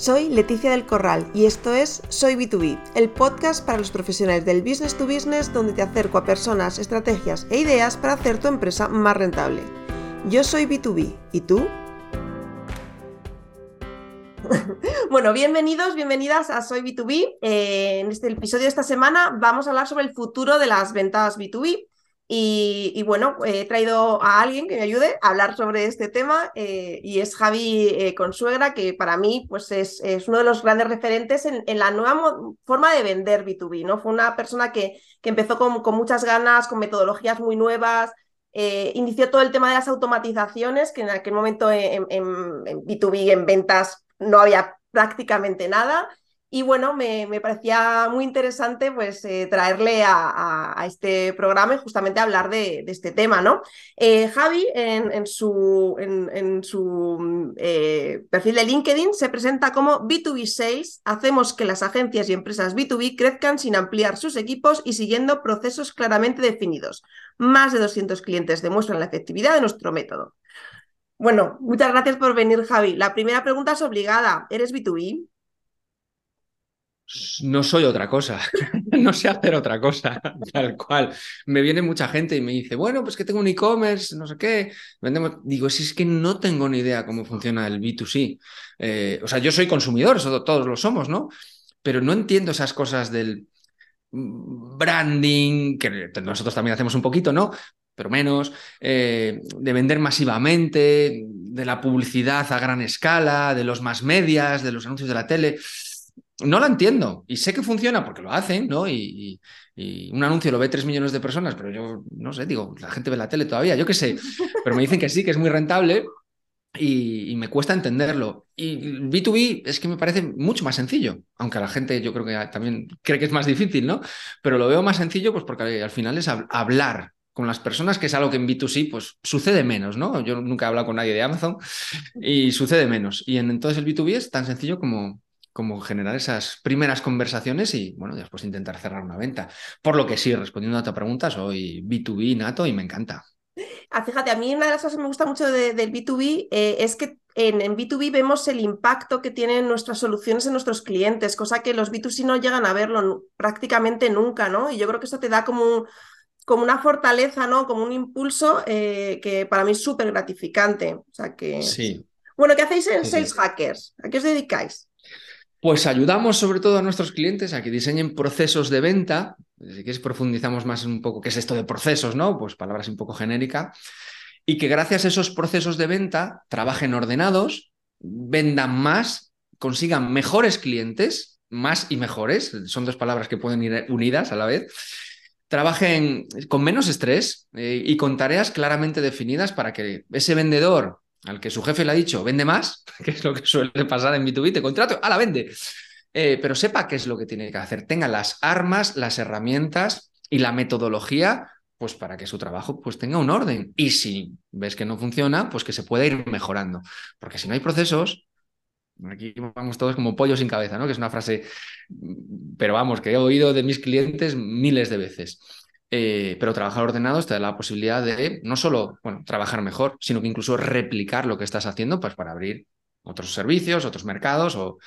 Soy Leticia del Corral y esto es Soy B2B, el podcast para los profesionales del business to business donde te acerco a personas, estrategias e ideas para hacer tu empresa más rentable. Yo soy B2B, ¿y tú? Bueno, bienvenidos, bienvenidas a Soy B2B. Eh, en este episodio de esta semana vamos a hablar sobre el futuro de las ventas B2B. Y, bueno, he traído a alguien que me ayude a hablar sobre este tema eh, y es Javi eh, Consuegra, que para mí pues es, uno de los grandes referentes en, la nueva forma de vender B2B. ¿no? Fue una persona que, que empezó con, con, muchas ganas, con metodologías muy nuevas, eh, inició todo el tema de las automatizaciones, que en aquel momento en, en B2B, en ventas, no había prácticamente nada. Y bueno, me, parecía muy interesante pues eh, traerle a, este programa y justamente hablar de, este tema, ¿no? Eh, Javi, en, su, en, su eh, perfil de LinkedIn, se presenta como B2B Sales. Hacemos que las agencias y empresas B2B crezcan sin ampliar sus equipos y siguiendo procesos claramente definidos. Más de 200 clientes demuestran la efectividad de nuestro método. Bueno, muchas gracias por venir, Javi. La primera pregunta es obligada. ¿Eres B2B? No soy otra cosa, no sé hacer otra cosa, tal cual. Me viene mucha gente y me dice, bueno, pues que tengo un e-commerce, no sé qué, vendemos. Digo, si es que no tengo ni idea cómo funciona el B2C. Eh, o sea, yo soy consumidor, todos lo somos, ¿no? Pero no entiendo esas cosas del branding, que nosotros también hacemos un poquito, ¿no? Pero menos, eh, de vender masivamente, de la publicidad a gran escala, de los más medias, de los anuncios de la tele no lo entiendo y sé que funciona porque lo hacen, ¿no? Y, un anuncio lo ve tres millones de personas, pero yo no sé, digo, la gente ve la tele todavía, yo qué sé, pero me dicen que sí, que es muy rentable y, me cuesta entenderlo. Y B2B es que me parece mucho más sencillo, aunque a la gente yo creo que también cree que es más difícil, ¿no? Pero lo veo más sencillo pues porque al final es hablar con las personas, que es algo que en B2C pues sucede menos, ¿no? Yo nunca he hablado con nadie de Amazon y sucede menos. Y en, entonces el B2B es tan sencillo como, como generar esas primeras conversaciones y, bueno, después intentar cerrar una venta. Por lo que sí, respondiendo a tu pregunta, soy B2B nato y me encanta. Ah, fíjate, a mí una de las cosas que me gusta mucho del B2B eh, es que en, en, B2B vemos el impacto que tienen nuestras soluciones en nuestros clientes, cosa que los B2C no llegan a verlo prácticamente nunca, ¿no? Y yo creo que eso te da como, como una fortaleza, ¿no? Como un impulso eh, que para mí es súper gratificante. O sea que... Sí. Bueno, ¿qué hacéis en Sales Hackers? ¿A qué os dedicáis? Pues ayudamos sobre todo a nuestros clientes a que diseñen procesos de venta. Si quieres profundizamos más un poco qué es esto de procesos, ¿no? Pues palabras un poco genérica. Y que gracias a esos procesos de venta trabajen ordenados, vendan más, consigan mejores clientes, más y mejores, son dos palabras que pueden ir unidas a la vez, trabajen con menos estrés eh, y con tareas claramente definidas para que ese vendedor al que su jefe le ha dicho, vende más, que es lo que suele pasar en B2B, te contrato, a la vende. Eh, pero sepa qué es lo que tiene que hacer, tenga las armas, las herramientas y la metodología pues para que su trabajo pues tenga un orden. Y si ves que no funciona, pues que se pueda ir mejorando. Porque si no hay procesos, aquí vamos todos como pollos sin cabeza, ¿no? Que es una frase, pero vamos, que he oído de mis clientes miles de veces. Eh, pero trabajar ordenados te da la posibilidad de no solo bueno, trabajar mejor, sino que incluso replicar lo que estás haciendo pues, para abrir otros servicios, otros mercados o,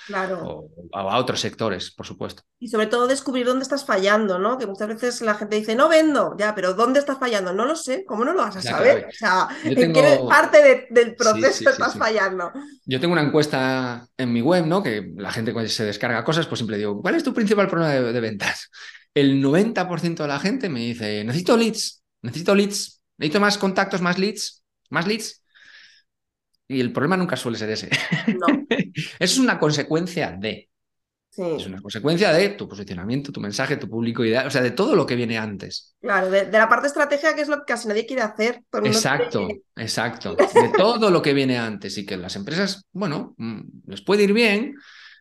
a otros sectores, por supuesto. Y sobre todo descubrir dónde estás fallando, ¿no? Que muchas veces la gente dice, no vendo, ya, pero ¿dónde estás fallando? No lo sé, ¿cómo no lo vas a saber? O sea, ¿en qué parte del proceso estás fallando? Yo tengo una encuesta en mi web, ¿no? Que la gente cuando se descarga cosas, pues siempre digo, ¿cuál es tu principal problema de ventas? El 90% de la gente me dice, necesito leads, necesito leads, necesito más contactos, más leads, más leads. Y el problema nunca suele ser ese. No. es una consecuencia de. Es una consecuencia de tu posicionamiento, tu mensaje, tu público ideal, o sea, de todo lo que viene antes. Claro, de, la parte estratégica que es lo que casi nadie quiere hacer. Exacto, exacto. De todo lo que viene antes y que las empresas, bueno, mm, les puede ir bien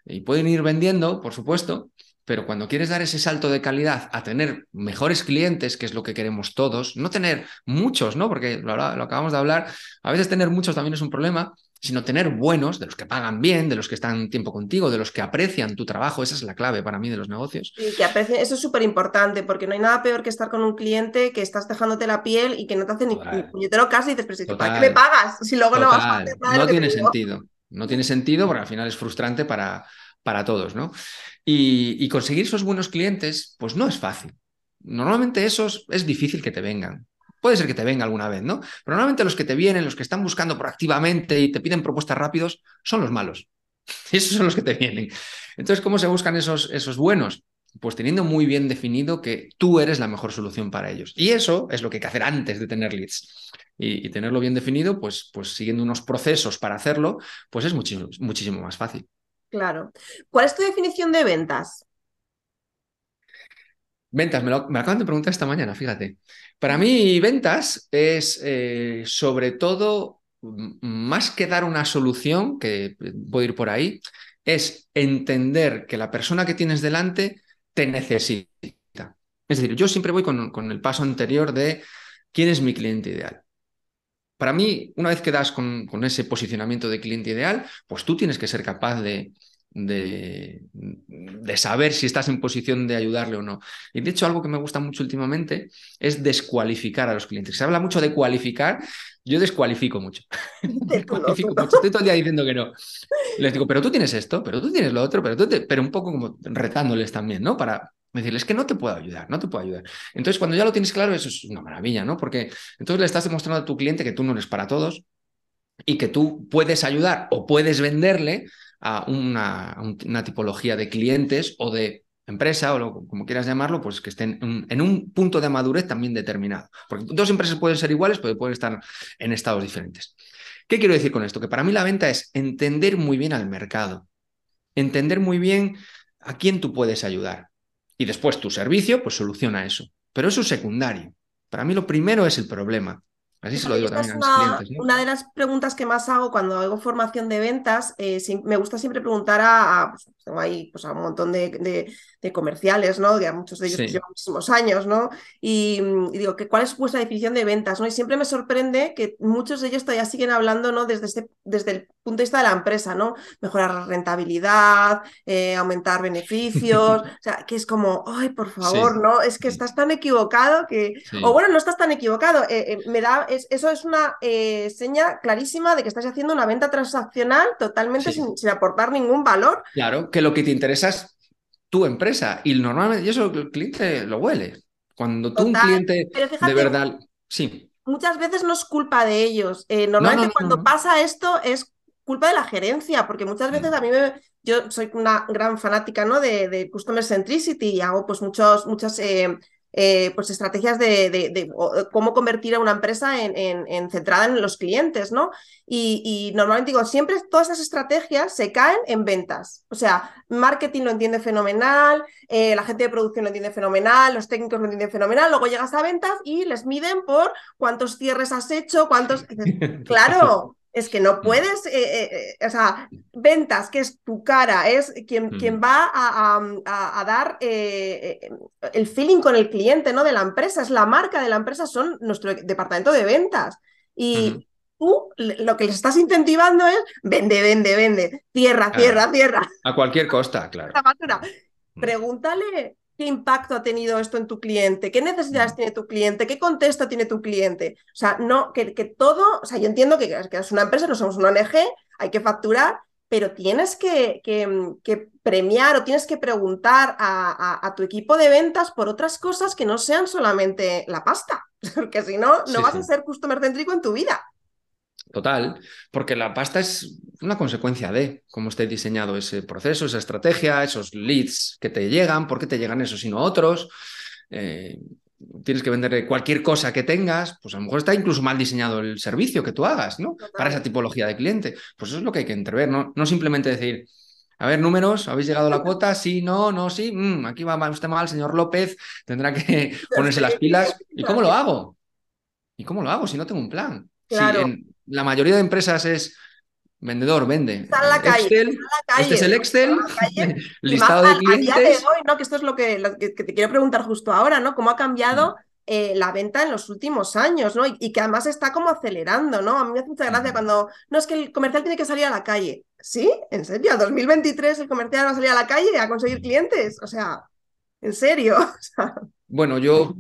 y pueden ir vendiendo, por supuesto, pero cuando quieres dar ese salto de calidad a tener mejores clientes, que es lo que queremos todos, no tener muchos, ¿no? Porque lo, acabamos de hablar, a veces tener muchos también es un problema, sino tener buenos, de los que pagan bien, de los que están tiempo contigo, de los que aprecian tu trabajo. Esa es la clave para mí de los negocios. Y que aprecien, eso es súper importante, porque no hay nada peor que estar con un cliente que estás dejándote la piel y que no te hace ni puñetero caso y dices, pero ¿para qué me pagas? Si luego no vas a hacer nada. No tiene sentido. No tiene sentido porque al final es frustrante para, para todos, ¿no? Y, conseguir esos buenos clientes, pues no es fácil. Normalmente esos es difícil que te vengan. Puede ser que te venga alguna vez, ¿no? Pero normalmente los que te vienen, los que están buscando proactivamente y te piden propuestas rápidos, son los malos. Esos son los que te vienen. Entonces, ¿cómo se buscan esos, esos buenos? Pues teniendo muy bien definido que tú eres la mejor solución para ellos. Y eso es lo que hay que hacer antes de tener leads. Y, y tenerlo bien definido, pues, pues siguiendo unos procesos para hacerlo, pues es muchísimo, muchísimo más fácil. Claro. ¿Cuál es tu definición de ventas? Ventas, me lo, acaban de preguntar esta mañana, fíjate. Para mí, ventas es eh, sobre todo, más que dar una solución, que voy a ir por ahí, es entender que la persona que tienes delante te necesita. Es decir, yo siempre voy con el paso anterior de quién es mi cliente ideal. Para mí, una vez que das con, con, ese posicionamiento de cliente ideal, pues tú tienes que ser capaz de, de, de, saber si estás en posición de ayudarle o no. Y de hecho, algo que me gusta mucho últimamente es descualificar a los clientes. Se habla mucho de cualificar, yo descualifico mucho. descualifico mucho. Estoy todo el día diciendo que no. Les digo, pero tú tienes esto, pero tú tienes lo otro, pero tú te... pero un poco como retándoles también, ¿no? Para decirles que no te puedo ayudar, no te puedo ayudar. Entonces, cuando ya lo tienes claro, eso es una maravilla, ¿no? Porque entonces le estás demostrando a tu cliente que tú no eres para todos y que tú puedes ayudar o puedes venderle a una, tipología de clientes o de empresa o como quieras llamarlo, pues que estén en, un punto de madurez también determinado. Porque dos empresas pueden ser iguales, pero pueden estar en estados diferentes. ¿Qué quiero decir con esto? Que para mí la venta es entender muy bien al mercado, entender muy bien a quién tú puedes ayudar. Y después tu servicio, pues soluciona eso. Pero eso es secundario. Para mí lo primero es el problema. Así se lo digo también a mis una, clientes. ¿no? Una de las preguntas que más hago cuando hago formación de ventas, eh, me gusta siempre preguntar a, a pues, tengo ahí pues, a un montón de, de, de comerciales, ¿no? Que a muchos de ellos Sí. pues, llevan muchísimos años, ¿no? Y, y digo, que, ¿cuál es vuestra definición de ventas? ¿no? Y siempre me sorprende que muchos de ellos todavía siguen hablando, ¿no? Desde, este, desde el punto de vista de la empresa, ¿no? Mejorar la rentabilidad, eh, aumentar beneficios, o sea, que es como, ay, por favor, Sí. ¿no? Es que estás tan equivocado que... Sí. O bueno, no estás tan equivocado, eh, me da, es, eso es una eh, seña clarísima de que estás haciendo una venta transaccional totalmente Sí. sin, sin aportar ningún valor. Claro, que lo que te interesa es tu empresa y normalmente eso el cliente lo huele. Cuando tú un cliente de verdad, sí, muchas veces no es culpa de ellos. Eh, no, no, normalmente no, cuando no. pasa esto es culpa de la gerencia, porque muchas veces a mí me, yo soy una gran fanática ¿no? de, de Customer Centricity y hago pues muchos, muchas eh, eh, pues estrategias de, de, de, o- cómo convertir a una empresa en, en- en centrada en los clientes, ¿no? Y, y normalmente digo, siempre todas esas estrategias se caen en ventas. O sea, marketing lo entiende fenomenal, eh, la gente de producción lo entiende fenomenal, los técnicos lo entienden fenomenal, luego llegas a ventas y les miden por cuántos cierres has hecho, cuántos... Claro, es que no puedes, eh, eh, eh, o sea, ventas, que es tu cara, es quien, Mm. quien va a, a- a dar eh, el feeling con el cliente, ¿no? De la empresa, es la marca de la empresa, son nuestro departamento de ventas. Y tú lo que les estás incentivando es vende, vende, vende, cierra, cierra, cierra, A cualquier costa, claro. la basura. Mm. Pregúntale qué impacto ha tenido esto en tu cliente, qué necesidades Mm. tiene tu cliente, qué contexto tiene tu cliente. O sea, no, que, que todo, o sea, yo entiendo que, que es una empresa, no somos una ONG, hay que facturar, pero tienes que, que, que premiar o tienes que preguntar a, a, a, tu equipo de ventas por otras cosas que no sean solamente la pasta, porque si no, no Sí, vas sí. a ser customer céntrico en tu vida. Total, porque la pasta es una consecuencia de cómo esté diseñado ese proceso, esa estrategia, esos leads que te llegan, por qué te llegan esos y no otros. Eh, tienes que vender cualquier cosa que tengas, pues a lo mejor está incluso mal diseñado el servicio que tú hagas, ¿no? Total. Para esa tipología de cliente. Pues eso es lo que hay que entrever, ¿no? No simplemente decir, a ver, números, ¿habéis llegado a la cuota? Sí, no, no, sí. Mm, aquí va usted mal, señor López, tendrá que ponerse las pilas. ¿Y cómo lo hago? ¿Y cómo lo hago si no tengo un plan? Claro. Si en la mayoría de empresas es vendedor, vende. Está en la calle, Excel, está en la calle, este es el Excel, listado de a, a día de clientes. hoy, ¿no? Que esto es lo que, lo que, te quiero preguntar justo ahora, ¿no? ¿Cómo ha cambiado Mm. eh, la venta en los últimos años, ¿no? Y, y que además está como acelerando, ¿no? A mí me hace mucha gracia Mm. cuando, no, es que el comercial tiene que salir a la calle. ¿Sí? ¿En serio? ¿A 2023 el comercial va a salir a la calle a conseguir clientes? O sea, ¿en serio? O sea, Bueno, yo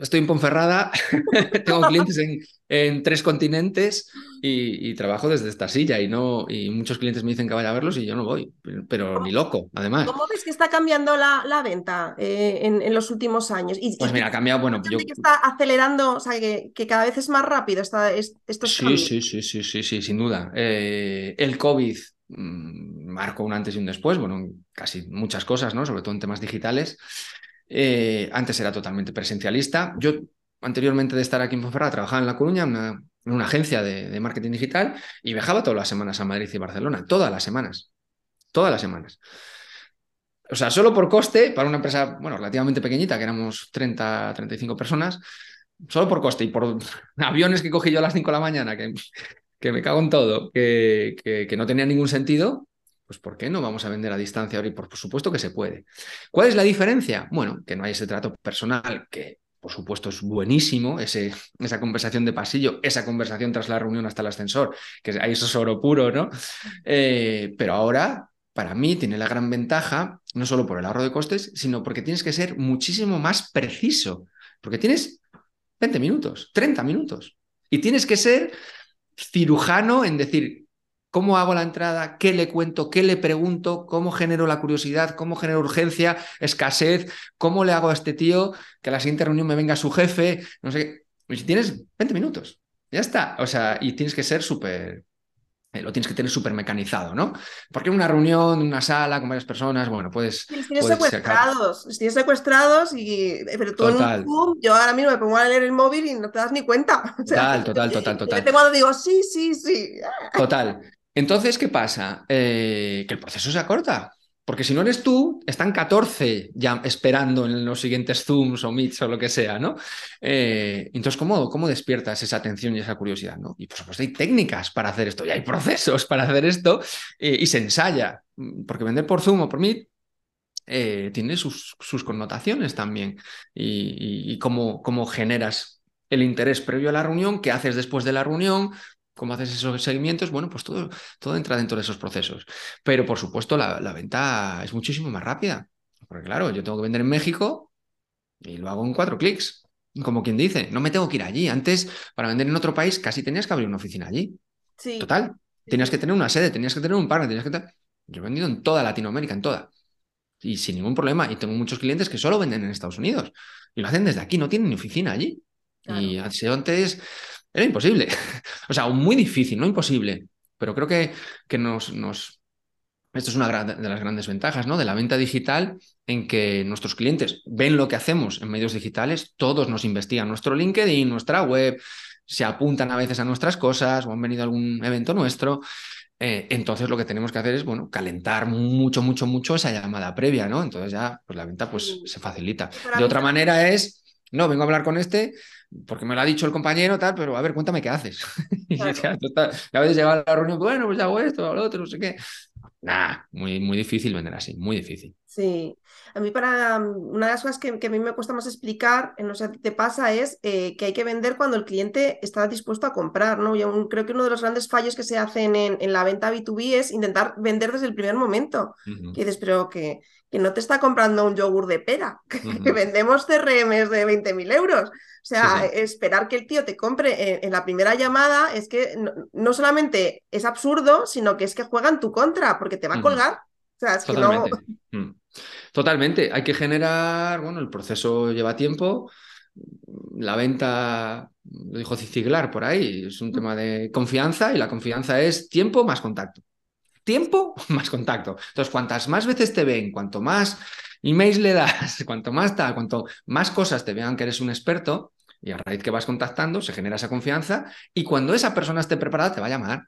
estoy en Ponferrada, tengo clientes en, tres continentes y, trabajo desde esta silla y no y muchos clientes me dicen que vaya a verlos y yo no voy, pero ni loco, además. ¿Cómo ves que está cambiando la, venta eh, en, los últimos años? Y, pues mira, ha cambiado, bueno, yo... que está acelerando, o sea, que, cada vez es más rápido esta, estos sí, sí, sí, sí, sí, sí, sin duda. Eh, el COVID mm, marcó un antes y un después, bueno, casi muchas cosas, ¿no? Sobre todo en temas digitales. Eh, antes era totalmente presencialista. Yo, anteriormente de estar aquí en Ponferrada, trabajaba en La Coruña, en una agencia de, marketing digital, y viajaba todas las semanas a Madrid y Barcelona, todas las semanas. Todas las semanas. O sea, solo por coste, para una empresa, bueno, relativamente pequeñita, que éramos 30, 35 personas, solo por coste y por aviones que cogí yo a las 5 de la mañana, que, que me cago en todo, que, que no tenía ningún sentido, pues ¿por qué no vamos a vender a distancia ahora? Y por, supuesto que se puede. ¿Cuál es la diferencia? Bueno, que no hay ese trato personal que por supuesto es buenísimo, ese, esa conversación de pasillo, esa conversación tras la reunión hasta el ascensor, que ahí eso es oro puro, ¿no? Eh, pero ahora, para mí, tiene la gran ventaja, no solo por el ahorro de costes, sino porque tienes que ser muchísimo más preciso, porque tienes 20 minutos, 30 minutos, y tienes que ser cirujano en decir, ¿Cómo hago la entrada? ¿Qué le cuento? ¿Qué le pregunto? ¿Cómo genero la curiosidad? ¿Cómo genero urgencia? ¿Escasez? ¿Cómo le hago a este tío que a la siguiente reunión me venga su jefe? No sé qué. si tienes 20 minutos, ya está. O sea, y tienes que ser súper, eh, lo tienes que tener súper mecanizado, ¿no? Porque en una reunión, en una sala con varias personas, bueno, puedes... tienes secuestrados, tienes secuestrados y... Pero tú en un Zoom, yo ahora mismo me pongo a leer el móvil y no te das ni cuenta. total, total, total, total. Cuando digo, sí, sí, sí. Total. Entonces, ¿qué pasa? Eh, que el proceso se acorta. Porque si no eres tú, están 14 ya esperando en los siguientes Zooms o Meets o lo que sea, ¿no? Eh, entonces, ¿cómo, ¿cómo despiertas esa atención y esa curiosidad? ¿no? Y por supuesto hay técnicas para hacer esto y hay procesos para hacer esto eh, y se ensaya. Porque vender por Zoom o por Meet tiene sus, sus, connotaciones también. Y, y cómo, cómo generas el interés previo a la reunión, qué haces después de la reunión, cómo haces esos seguimientos, bueno, pues todo, todo entra dentro de esos procesos. Pero por supuesto la, venta es muchísimo más rápida. Porque claro, yo tengo que vender en México y lo hago en cuatro clics. Como quien dice, no me tengo que ir allí. Antes, para vender en otro país, casi tenías que abrir una oficina allí. Sí. Total. Tenías que tener una sede, tenías que tener un partner, tenías que Yo he vendido en toda Latinoamérica, en toda. Y sin ningún problema. Y tengo muchos clientes que solo venden en Estados Unidos. Y lo hacen desde aquí, no tienen ni oficina allí. Y antes era imposible. o sea, muy difícil, no imposible. Pero creo que, que nos, nos... Esto es una de las grandes ventajas ¿no? de la venta digital, en que nuestros clientes ven lo que hacemos en medios digitales, todos nos investigan nuestro LinkedIn, nuestra web, se apuntan a veces a nuestras cosas o han venido a algún evento nuestro. Eh, entonces lo que tenemos que hacer es, bueno, calentar mucho, mucho, mucho esa llamada previa, ¿no? Entonces ya, pues la venta pues se facilita. De otra manera es, no, vengo a hablar con este, porque me lo ha dicho el compañero, tal, pero a ver, cuéntame qué haces. y a veces llega a la reunión, bueno, pues hago esto, hago lo otro, no sé qué. Nah, muy, muy difícil vender así, muy difícil. Sí, a mí para una de las cosas que, a mí me cuesta más explicar, no sé, te pasa es eh, que hay que vender cuando el cliente está dispuesto a comprar, ¿no? Yo creo que uno de los grandes fallos que se hacen en, la venta B2B es intentar vender desde el primer momento. Y dices, pero que, que no te está comprando un yogur de pera, que, vendemos CRMs de 20.000 euros. O sea, esperar que el tío te compre en, la primera llamada es que no, solamente es absurdo, sino que es que juega en tu contra, porque te va a colgar. Es Totalmente. Mm. Totalmente. Hay que generar, bueno, el proceso lleva tiempo. La venta, lo dijo Ciciglar por ahí, es un tema de confianza y la confianza es tiempo más contacto tiempo más contacto. Entonces, cuantas más veces te ven, cuanto más emails le das, cuanto más tal, cuanto más cosas te vean que eres un experto, y a raíz que vas contactando, se genera esa confianza, y cuando esa persona esté preparada, te va a llamar.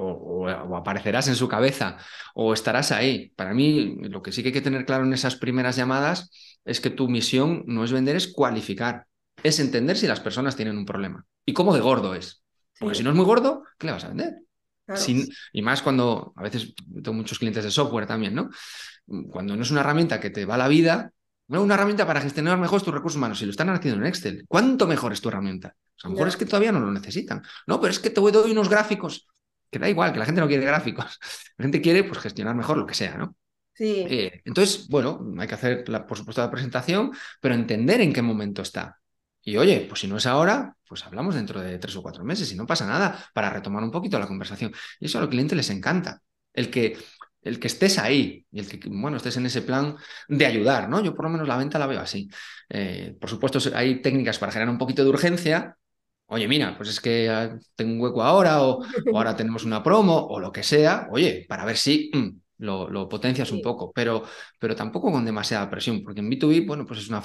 O, aparecerás en su cabeza, o estarás ahí. Para mí, lo que sí que hay que tener claro en esas primeras llamadas es que tu misión no es vender, es cualificar. Es entender si las personas tienen un problema. Y cómo de gordo es. Porque si no es muy gordo, ¿qué le vas a vender? y más cuando, a veces tengo muchos clientes de software también, ¿no? Cuando no es una herramienta que te va la vida, no, una herramienta para gestionar mejor tus recursos humanos. Si lo están haciendo en Excel, ¿cuánto mejor es tu herramienta? a lo mejor es que todavía no lo necesitan. No, pero es que te doy unos gráficos. Que da igual, que la gente no quiere gráficos. La gente quiere pues, gestionar mejor lo que sea, ¿no? Sí. Eh, entonces, bueno, hay que hacer, la, por supuesto, la presentación, pero entender en qué momento está. Y oye, pues si no es ahora, pues hablamos dentro de tres o cuatro meses y no pasa nada para retomar un poquito la conversación. Y eso a los clientes les encanta. El que, el que estés ahí y el que, bueno, estés en ese plan de ayudar, ¿no? Yo por lo menos la venta la veo así. Eh, por supuesto, hay técnicas para generar un poquito de urgencia. Oye, mira, pues es que ah, tengo un hueco ahora o, ahora tenemos una promo o lo que sea. Oye, para ver si mm, lo, potencias un poco, pero, pero tampoco con demasiada presión, porque en B2B, bueno, pues es una,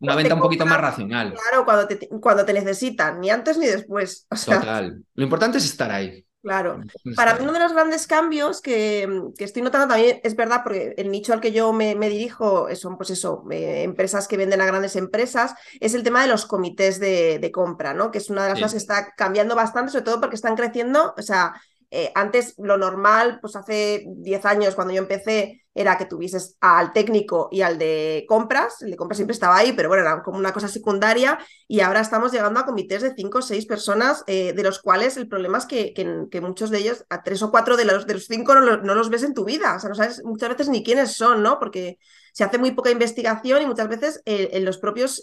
una, venta un poquito más racional. Claro, cuando te, cuando te necesitan, ni antes ni después. Total. Lo importante es estar ahí. Claro. Para mí uno de los grandes cambios que, estoy notando también es verdad, porque el nicho al que yo me, dirijo son, pues eso, eh, empresas que venden a grandes empresas, es el tema de los comités de, compra, ¿no? Que es una de las cosas que está cambiando bastante, sobre todo porque están creciendo, o sea, eh, antes lo normal, pues hace 10 años cuando yo empecé, era que tuvieses al técnico y al de compras. El de compras siempre estaba ahí, pero bueno, era como una cosa secundaria. Y ahora estamos llegando a comités de 5 o 6 personas, eh, de los cuales el problema es que, que, muchos de ellos, a 3 o 4 de los, de los 5 no, los ves en tu vida. O sea, no sabes muchas veces ni quiénes son, ¿no? Porque se hace muy poca investigación y muchas veces eh, en los propios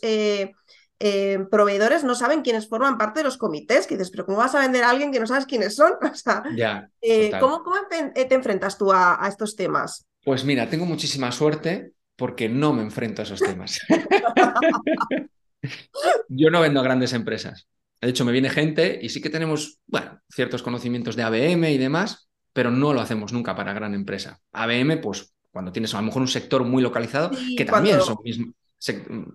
eh, proveedores no saben quiénes forman parte de los comités, que dices, pero ¿cómo vas a vender a alguien que no sabes quiénes son? O sea, eh, ¿cómo, eh, te enfrentas tú a, estos temas? Pues mira, tengo muchísima suerte porque no me enfrento a esos temas. Yo no vendo a grandes empresas. De hecho, me viene gente y sí que tenemos, bueno, ciertos conocimientos de ABM y demás, pero no lo hacemos nunca para gran empresa. ABM, pues cuando tienes a lo mejor un sector muy localizado, que también son mismos.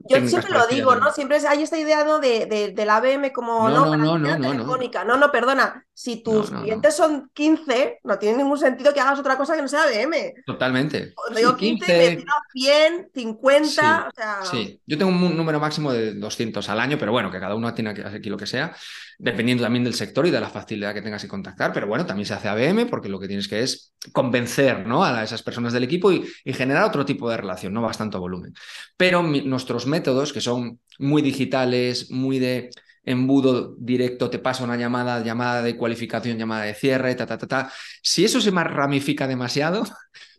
Yo siempre lo digo, ¿no? Siempre es, hay esta idea de, de, ABM como no, no, no, no, telefónica. No, no, perdona. Si tus clientes son 15, no tiene ningún sentido que hagas otra cosa que no sea ABM. Totalmente. Cuando digo 15, 15... me 100, 50. Sí, o sea... sí, yo tengo un número máximo de 200 al año, pero bueno, que cada uno tiene que hacer aquí lo que sea dependiendo también del sector y de la facilidad que tengas que contactar, pero bueno, también se hace ABM porque lo que tienes que es convencer ¿no? a esas personas del equipo y, generar otro tipo de relación, no bastante volumen. Pero nuestros métodos, que son muy digitales, muy de embudo directo, te pasa una llamada, llamada de cualificación, llamada de cierre, ta, ta, ta, ta. Si eso se ramifica demasiado,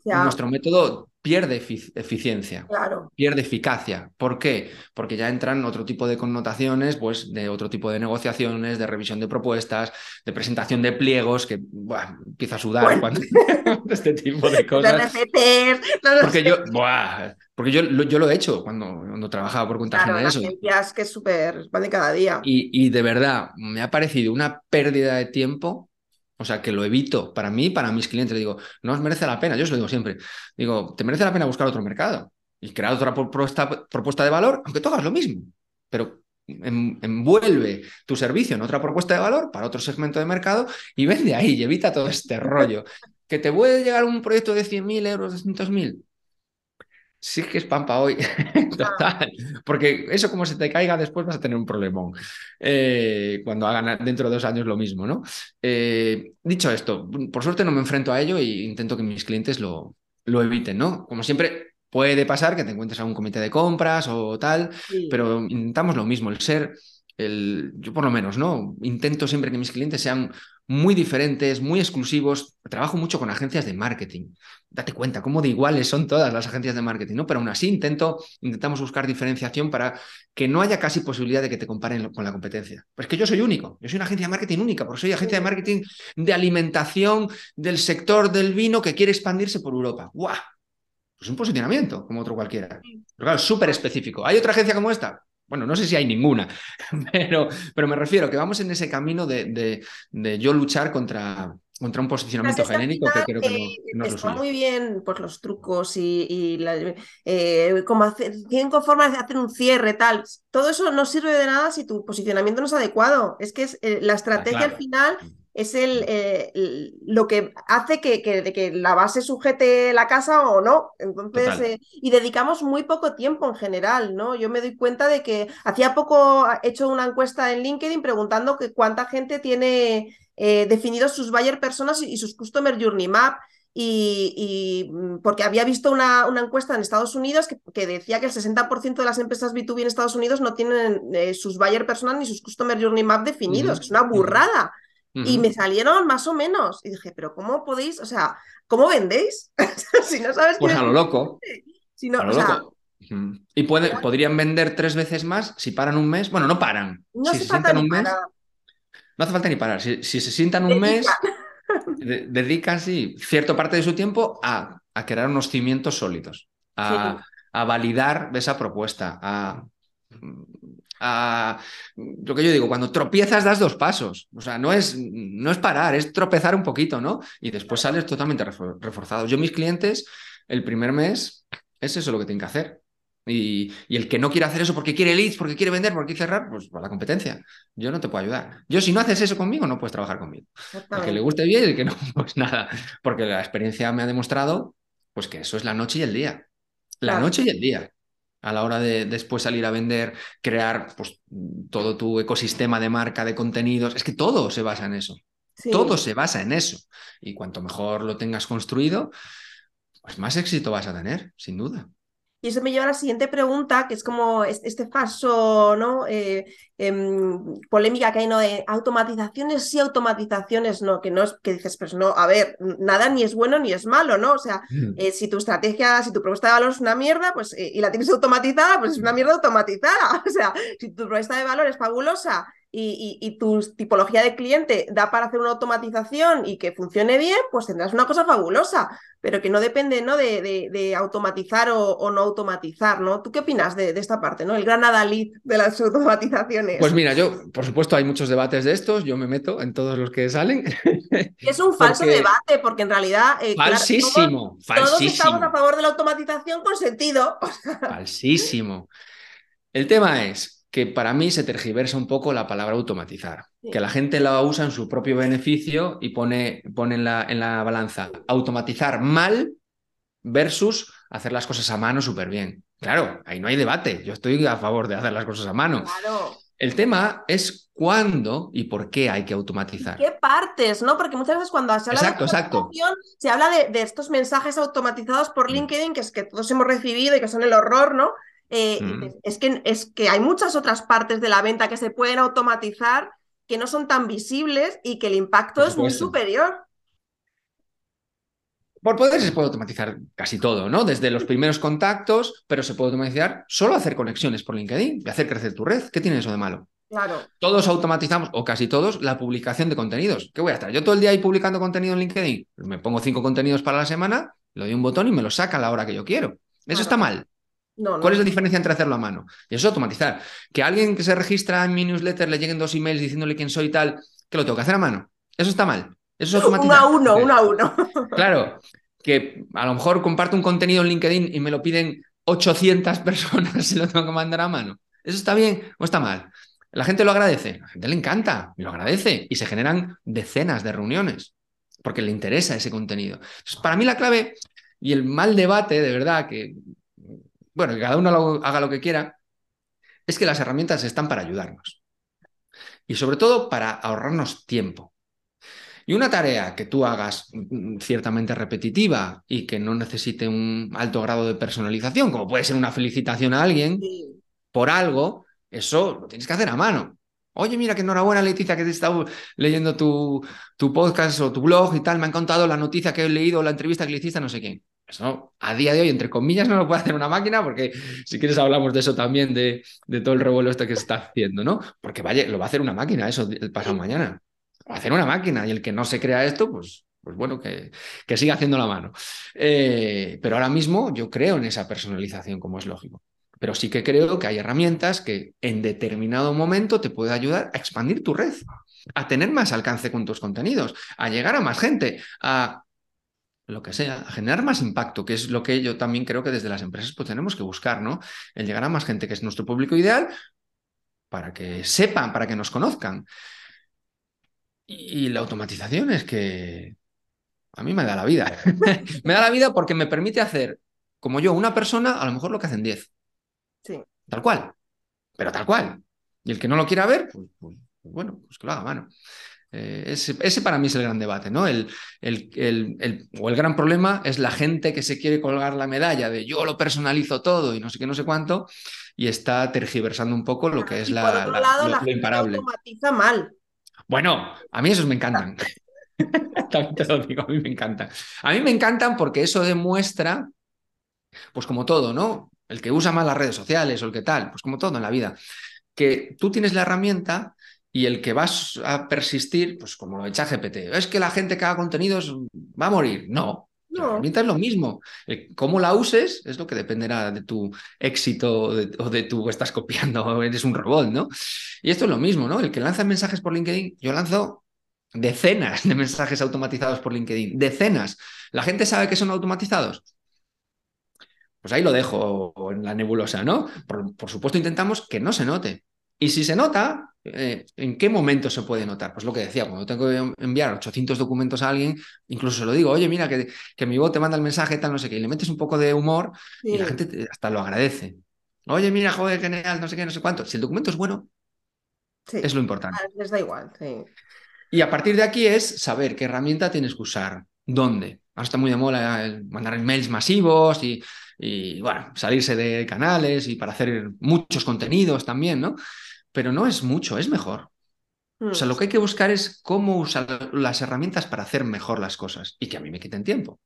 nuestro método pierde eficiencia, claro. pierde eficacia. ¿Por qué? Porque ya entran otro tipo de connotaciones, pues de otro tipo de negociaciones, de revisión de propuestas, de presentación de pliegos, que empieza a sudar cuando este tipo de cosas. porque yo, porque yo, yo lo he hecho cuando, cuando trabajaba por cuenta claro, eso. que es súper, de cada día. Y, y de verdad, me ha parecido una pérdida de tiempo o sea, que lo evito para mí, para mis clientes. Digo, no os merece la pena, yo os lo digo siempre. Digo, te merece la pena buscar otro mercado y crear otra propuesta, de valor, aunque tú hagas lo mismo. Pero envuelve tu servicio en otra propuesta de valor para otro segmento de mercado y vende ahí y evita todo este rollo. Que te puede llegar un proyecto de 100.000 euros, 200.000 sí que es pampa hoy, total, porque eso como se te caiga después vas a tener un problemón eh, cuando hagan dentro de dos años lo mismo, ¿no? Eh, dicho esto, por suerte no me enfrento a ello e intento que mis clientes lo, lo eviten, ¿no? Como siempre, puede pasar que te encuentres a un comité de compras o tal, pero intentamos lo mismo, el ser el, yo por lo menos, ¿no? Intento siempre que mis clientes sean muy diferentes, muy exclusivos. Trabajo mucho con agencias de marketing. Date cuenta cómo de iguales son todas las agencias de marketing, ¿no? Pero aún así intento, intentamos buscar diferenciación para que no haya casi posibilidad de que te comparen con la competencia. Pues que yo soy único, yo soy una agencia de marketing única, porque soy agencia de marketing de alimentación del sector del vino que quiere expandirse por Europa. ¡Guau! Pues un posicionamiento, como otro cualquiera. Pero claro, súper específico. ¿Hay otra agencia como esta? Bueno, no sé si hay ninguna, pero, pero me refiero que vamos en ese camino de, de, yo luchar contra, contra un posicionamiento genérico que creo que no, no Está muy bien pues, los trucos y, y eh, como hacer, cinco formas de hacer un cierre, tal. Todo eso no sirve de nada si tu posicionamiento no es adecuado. Es que es, eh, la estrategia al final es eh, el, lo que hace que, que, la base sujete la casa o no. Entonces, eh, y dedicamos muy poco tiempo en general, ¿no? Yo me doy cuenta de que hacía poco he hecho una encuesta en LinkedIn preguntando que cuánta gente tiene eh, definidos sus buyer personas y, sus customer journey map. Y, mm, porque había visto una, una, encuesta en Estados Unidos que, que, decía que el 60% de las empresas B2B en Estados Unidos no tienen sus buyer personas ni sus customer journey map definidos, que es una burrada. Y me salieron más o menos. Y dije, pero ¿cómo podéis, o sea, cómo vendéis? si no sabes... Pues a lo loco. Si no, a lo loco. Y puede, podrían vender tres veces más si paran un mes. Bueno, no paran. No si se sientan un mes. No hace falta ni parar. Si, se sientan un mes, dedican sí, cierta parte de su tiempo a, crear unos cimientos sólidos, a, a validar esa propuesta, a, a, lo que yo digo, cuando tropiezas das dos pasos. O sea, no es, no es parar, es tropezar un poquito, ¿no? Y después sales totalmente reforzado. Yo, mis clientes, el primer mes, es eso lo que tienen que hacer. Y, el que no quiere hacer eso porque quiere leads, porque quiere vender, porque quiere cerrar, pues por la competencia. Yo no te puedo ayudar. Yo, si no haces eso conmigo, no puedes trabajar conmigo. El que le guste bien y el que no, pues nada. Porque la experiencia me ha demostrado pues que eso es la noche y el día. La noche y el día. A la hora de después salir a vender, crear pues, todo tu ecosistema de marca, de contenidos. Es que todo se basa en eso. Todo se basa en eso. Y cuanto mejor lo tengas construido, pues más éxito vas a tener, sin duda. Y eso me lleva a la siguiente pregunta, que es como este falso, ¿no? Eh, em, polémica que hay, ¿no? De automatizaciones sí, automatizaciones no, que no es que dices, pues no, a ver, nada ni es bueno ni es malo, ¿no? O sea, mm. eh, si tu estrategia, si tu propuesta de valor es una mierda, pues eh, y la tienes automatizada, pues es una mierda automatizada. O sea, si tu propuesta de valor es fabulosa y, tu tipología de cliente da para hacer una automatización y que funcione bien, pues tendrás una cosa fabulosa, pero que no depende ¿no? De, automatizar o, no automatizar, ¿no? ¿Tú qué opinas de, esta parte, ¿no? El gran adalid de las automatizaciones. Pues mira, yo, por supuesto, hay muchos debates de estos, yo me meto en todos los que salen. Es un falso debate, porque en realidad... Eh, falsísimo, falsísimo. Todos estamos a favor de la automatización con sentido. Falsísimo. El tema es, que para mí se tergiversa un poco la palabra automatizar, que la gente la usa en su propio beneficio y pone, pone en, la, en la balanza automatizar mal versus hacer las cosas a mano súper bien. Claro, ahí no hay debate, yo estoy a favor de hacer las cosas a mano. El tema es cuándo y por qué hay que automatizar. ¿Qué partes? ¿no? Porque muchas veces cuando se habla de automatización, se habla de, de, estos mensajes automatizados por mm. LinkedIn, que es que todos hemos recibido y que son el horror, ¿no? Eh, mm. es, que, es que hay muchas otras partes de la venta que se pueden automatizar que no son tan visibles y que el impacto es muy superior. Por poder se puede automatizar casi todo, ¿no? Desde los primeros contactos, pero se puede automatizar solo hacer conexiones por LinkedIn y hacer crecer tu red. ¿Qué tiene eso de malo? Claro. Todos automatizamos, o casi todos, la publicación de contenidos. ¿Qué voy a estar? Yo todo el día ahí publicando contenido en LinkedIn. Me pongo cinco contenidos para la semana, le doy un botón y me lo saca a la hora que yo quiero. Eso está mal. ¿Cuál es la diferencia entre hacerlo a mano? Y eso es automatizar. Que alguien que se registra en mi newsletter le lleguen dos emails diciéndole quién soy y tal, que lo tengo que hacer a mano. Eso está mal. Eso es automatizar. Uno a uno, uno a uno. Claro, que a lo mejor comparto un contenido en LinkedIn y me lo piden 800 personas y lo tengo que mandar a mano. ¿Eso está bien o está mal? La gente lo agradece, la gente le encanta y lo agradece y se generan decenas de reuniones porque le interesa ese contenido. para mí la clave y el mal debate, de verdad, que bueno, que cada uno haga lo que quiera, es que las herramientas están para ayudarnos. Y sobre todo para ahorrarnos tiempo. Y una tarea que tú hagas mm, ciertamente repetitiva y que no necesite un alto grado de personalización, como puede ser una felicitación a alguien por algo, eso lo tienes que hacer a mano. Oye, mira, que enhorabuena, Leticia, que te he estado leyendo tu, tu podcast o tu blog y tal. Me han contado la noticia que he leído, la entrevista que le hiciste a no sé quién. Eso a día de hoy, entre comillas, no lo puede hacer una máquina, porque si quieres hablamos de eso también, de, todo el revuelo este que se está haciendo, ¿no? Porque vaya, lo va a hacer una máquina eso el pasado mañana. Lo va a hacer una máquina y el que no se crea esto, pues, pues bueno, que, siga haciendo la mano. Eh, pero ahora mismo yo creo en esa personalización, como es lógico. Pero sí que creo que hay herramientas que en determinado momento te pueden ayudar a expandir tu red, a tener más alcance con tus contenidos, a llegar a más gente, a lo que sea, generar más impacto, que es lo que yo también creo que desde las empresas pues tenemos que buscar, ¿no? El llegar a más gente que es nuestro público ideal para que sepan, para que nos conozcan. Y la automatización es que a mí me da la vida. me da la vida porque me permite hacer, como yo, una persona, a lo mejor lo que hacen 10. Sí. Tal cual. Pero tal cual. Y el que no lo quiera ver, pues, pues, pues bueno, pues que lo haga a mano. Eh, ese, para mí es el gran debate, ¿no? El, el, o el gran problema es la gente que se quiere colgar la medalla de yo lo personalizo todo y no sé qué, no sé cuánto, y está tergiversando un poco lo que es la, por otro lado, la, imparable. automatiza mal. Bueno, a mí esos me encantan. También te lo digo, a mí me encantan. A mí me encantan porque eso demuestra, pues como todo, ¿no? El que usa más las redes sociales o el que tal, pues como todo en la vida, que tú tienes la herramienta y el que vas a persistir, pues como lo de ChatGPT, es que la gente que haga contenidos va a morir. No, herramienta es lo mismo. Cómo la uses es lo que dependerá de tu éxito o de, tu estás copiando o eres un robot, ¿no? Y esto es lo mismo, ¿no? El que lanza mensajes por LinkedIn, yo lanzo decenas de mensajes automatizados por LinkedIn, decenas. ¿La gente sabe que son automatizados? Pues ahí lo dejo en la nebulosa, ¿no? por supuesto intentamos que no se note. Y si se nota, eh, ¿en qué momento se puede notar? Pues lo que decía, cuando tengo que enviar 800 documentos a alguien, incluso se lo digo, oye, mira, que, que mi bot te manda el mensaje, tal, no sé qué, y le metes un poco de humor y la gente hasta lo agradece. Oye, mira, joder, genial, no sé qué, no sé cuánto. Si el documento es bueno, es lo importante. Ah, les da igual, sí. Y a partir de aquí es saber qué herramienta tienes que usar, dónde. Ahora está muy de moda el mandar emails masivos y, y, bueno, salirse de canales y para hacer muchos contenidos también, ¿no? Pero no es mucho, es mejor. O sea, lo mm. que hay que buscar es cómo usar las herramientas para hacer mejor las cosas y que a mí me quiten tiempo.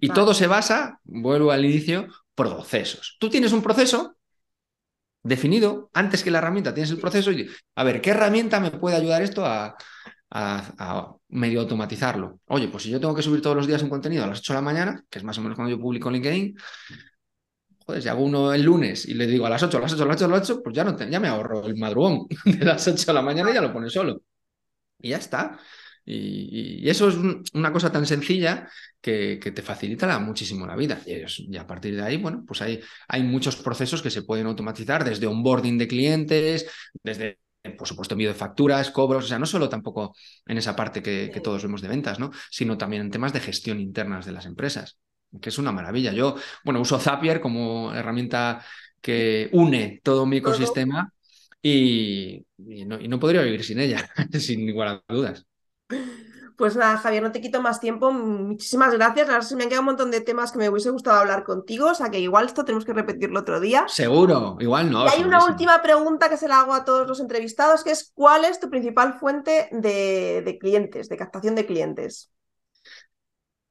Y todo se basa, vuelvo al inicio, procesos. Tú tienes un proceso definido, antes que la herramienta tienes el proceso y, a ver, ¿qué herramienta me puede ayudar esto a, a, medio automatizarlo? Oye, pues si yo tengo que subir todos los días un contenido a las 8 de la mañana, que es más o menos cuando yo publico en LinkedIn, joder, si hago uno el lunes y le digo a las 8, a las 8, a las 8, a las 8, pues ya, no ya me ahorro el madrugón de las 8 de la mañana y ya lo pone solo. Y ya está. Y, eso es una cosa tan sencilla que, te facilita muchísimo la vida. Y, a partir de ahí, bueno, pues hay, hay muchos procesos que se pueden automatizar, desde onboarding de clientes, desde por supuesto, envío de facturas, cobros, o sea, no solo tampoco en esa parte que, que, todos vemos de ventas, ¿no? Sino también en temas de gestión internas de las empresas que es una maravilla. Yo, bueno, uso Zapier como herramienta que une todo mi ecosistema y, no, podría vivir sin ella, sin igual dudas. Pues nada, Javier, no te quito más tiempo. Muchísimas gracias. Ahora se me han quedado un montón de temas que me hubiese gustado hablar contigo, o sea que igual esto tenemos que repetirlo otro día. Seguro, igual no. Y hay una última pregunta que se la hago a todos los entrevistados, que es ¿cuál es tu principal fuente de clientes, de captación de clientes?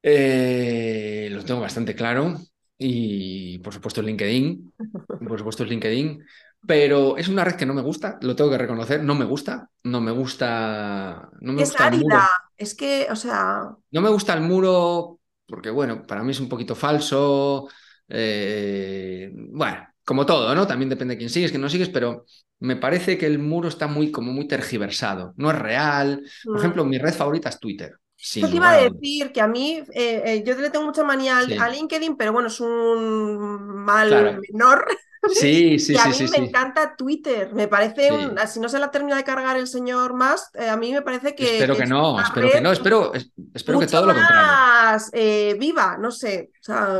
Eh, lo tengo bastante claro y por supuesto es LinkedIn, por supuesto es LinkedIn, pero es una red que no me gusta, lo tengo que reconocer, no me gusta, no me gusta, no me es gusta árida, es que, o sea, no me gusta el muro porque bueno, para mí es un poquito falso, eh, bueno, como todo, ¿no? También depende de quién sigues, quién no sigues, pero me parece que el muro está muy como muy tergiversado, no es real. Por mm. ejemplo, mi red favorita es Twitter. Yo te iba a decir que a mí, eh, eh, yo le tengo mucha manía a LinkedIn, pero bueno, es un mal menor. Sí, sí, y a mí me encanta Twitter. Me parece, un, si no se la termina de cargar el señor más, eh, a mí me parece que. Espero que, no, espero que no, espero, espero que todo lo contrario. Más viva, no sé.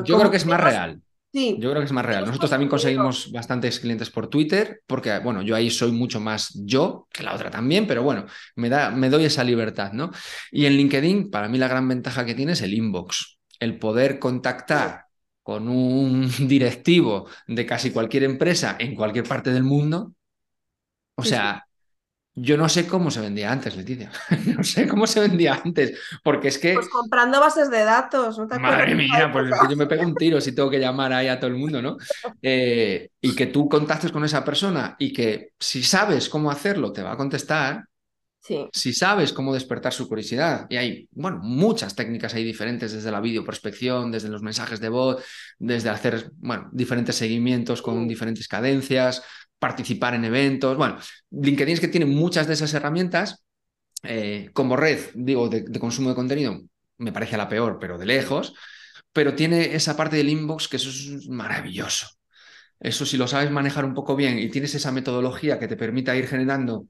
yo creo que es más real. Yo creo que es más real. Nosotros también conseguimos bastantes clientes por Twitter, porque, bueno, yo ahí soy mucho más yo, que la otra también, pero bueno, me, da, me doy esa libertad, ¿no? Y en LinkedIn, para mí la gran ventaja que tiene es el inbox, el poder contactar con un directivo de casi cualquier empresa en cualquier parte del mundo. O sea, yo no sé cómo se vendía antes, Leticia. no sé cómo se vendía antes. Porque es que. Pues comprando bases de datos, ¿no te Madre mía, pues yo me pego un tiro si tengo que llamar ahí a todo el mundo, ¿no? Eh, y que tú contactes con esa persona y que si sabes cómo hacerlo, te va a contestar. Sí. Si sabes cómo despertar su curiosidad, y hay, bueno, muchas técnicas ahí diferentes, desde la videoprospección, desde los mensajes de voz, desde hacer, bueno, diferentes seguimientos con diferentes cadencias, participar en eventos. Bueno, LinkedIn es que tiene muchas de esas herramientas. Eh, como red, digo, de, consumo de contenido, me parece la peor, pero de lejos. Pero tiene esa parte del inbox que eso es maravilloso. Eso si lo sabes manejar un poco bien y tienes esa metodología que te permita ir generando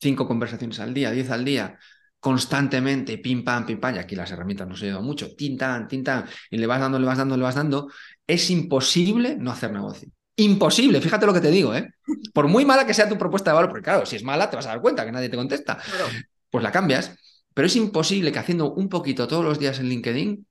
cinco conversaciones al día, diez al día, constantemente, pim, pam, pim, pam, y aquí las herramientas nos ayudan mucho, tin, tan, tin, tan, y le vas dando, le vas dando, le vas dando, es imposible no hacer negocio. Imposible, fíjate lo que te digo, ¿eh? Por muy mala que sea tu propuesta de valor, porque claro, si es mala te vas a dar cuenta que nadie te contesta, pues la cambias. Pero es imposible que haciendo un poquito todos los días en LinkedIn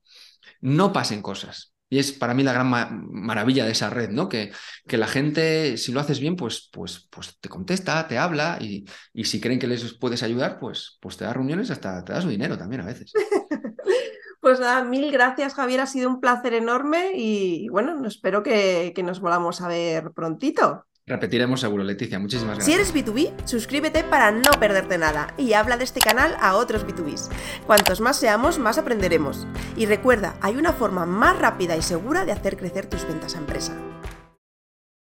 no pasen cosas. Y es para mí la gran maravilla de esa red, ¿no? Que, que, la gente, si lo haces bien, pues, pues, pues te contesta, te habla y, y, si creen que les puedes ayudar, pues, pues te da reuniones, hasta te da su dinero también a veces. Pues nada, mil gracias Javier, ha sido un placer enorme y bueno, espero que, que nos volvamos a ver prontito. Repetiremos seguro, Leticia. Muchísimas gracias. Si eres B2B, suscríbete para no perderte nada y habla de este canal a otros B2Bs. Cuantos más seamos, más aprenderemos. Y recuerda, hay una forma más rápida y segura de hacer crecer tus ventas a empresa.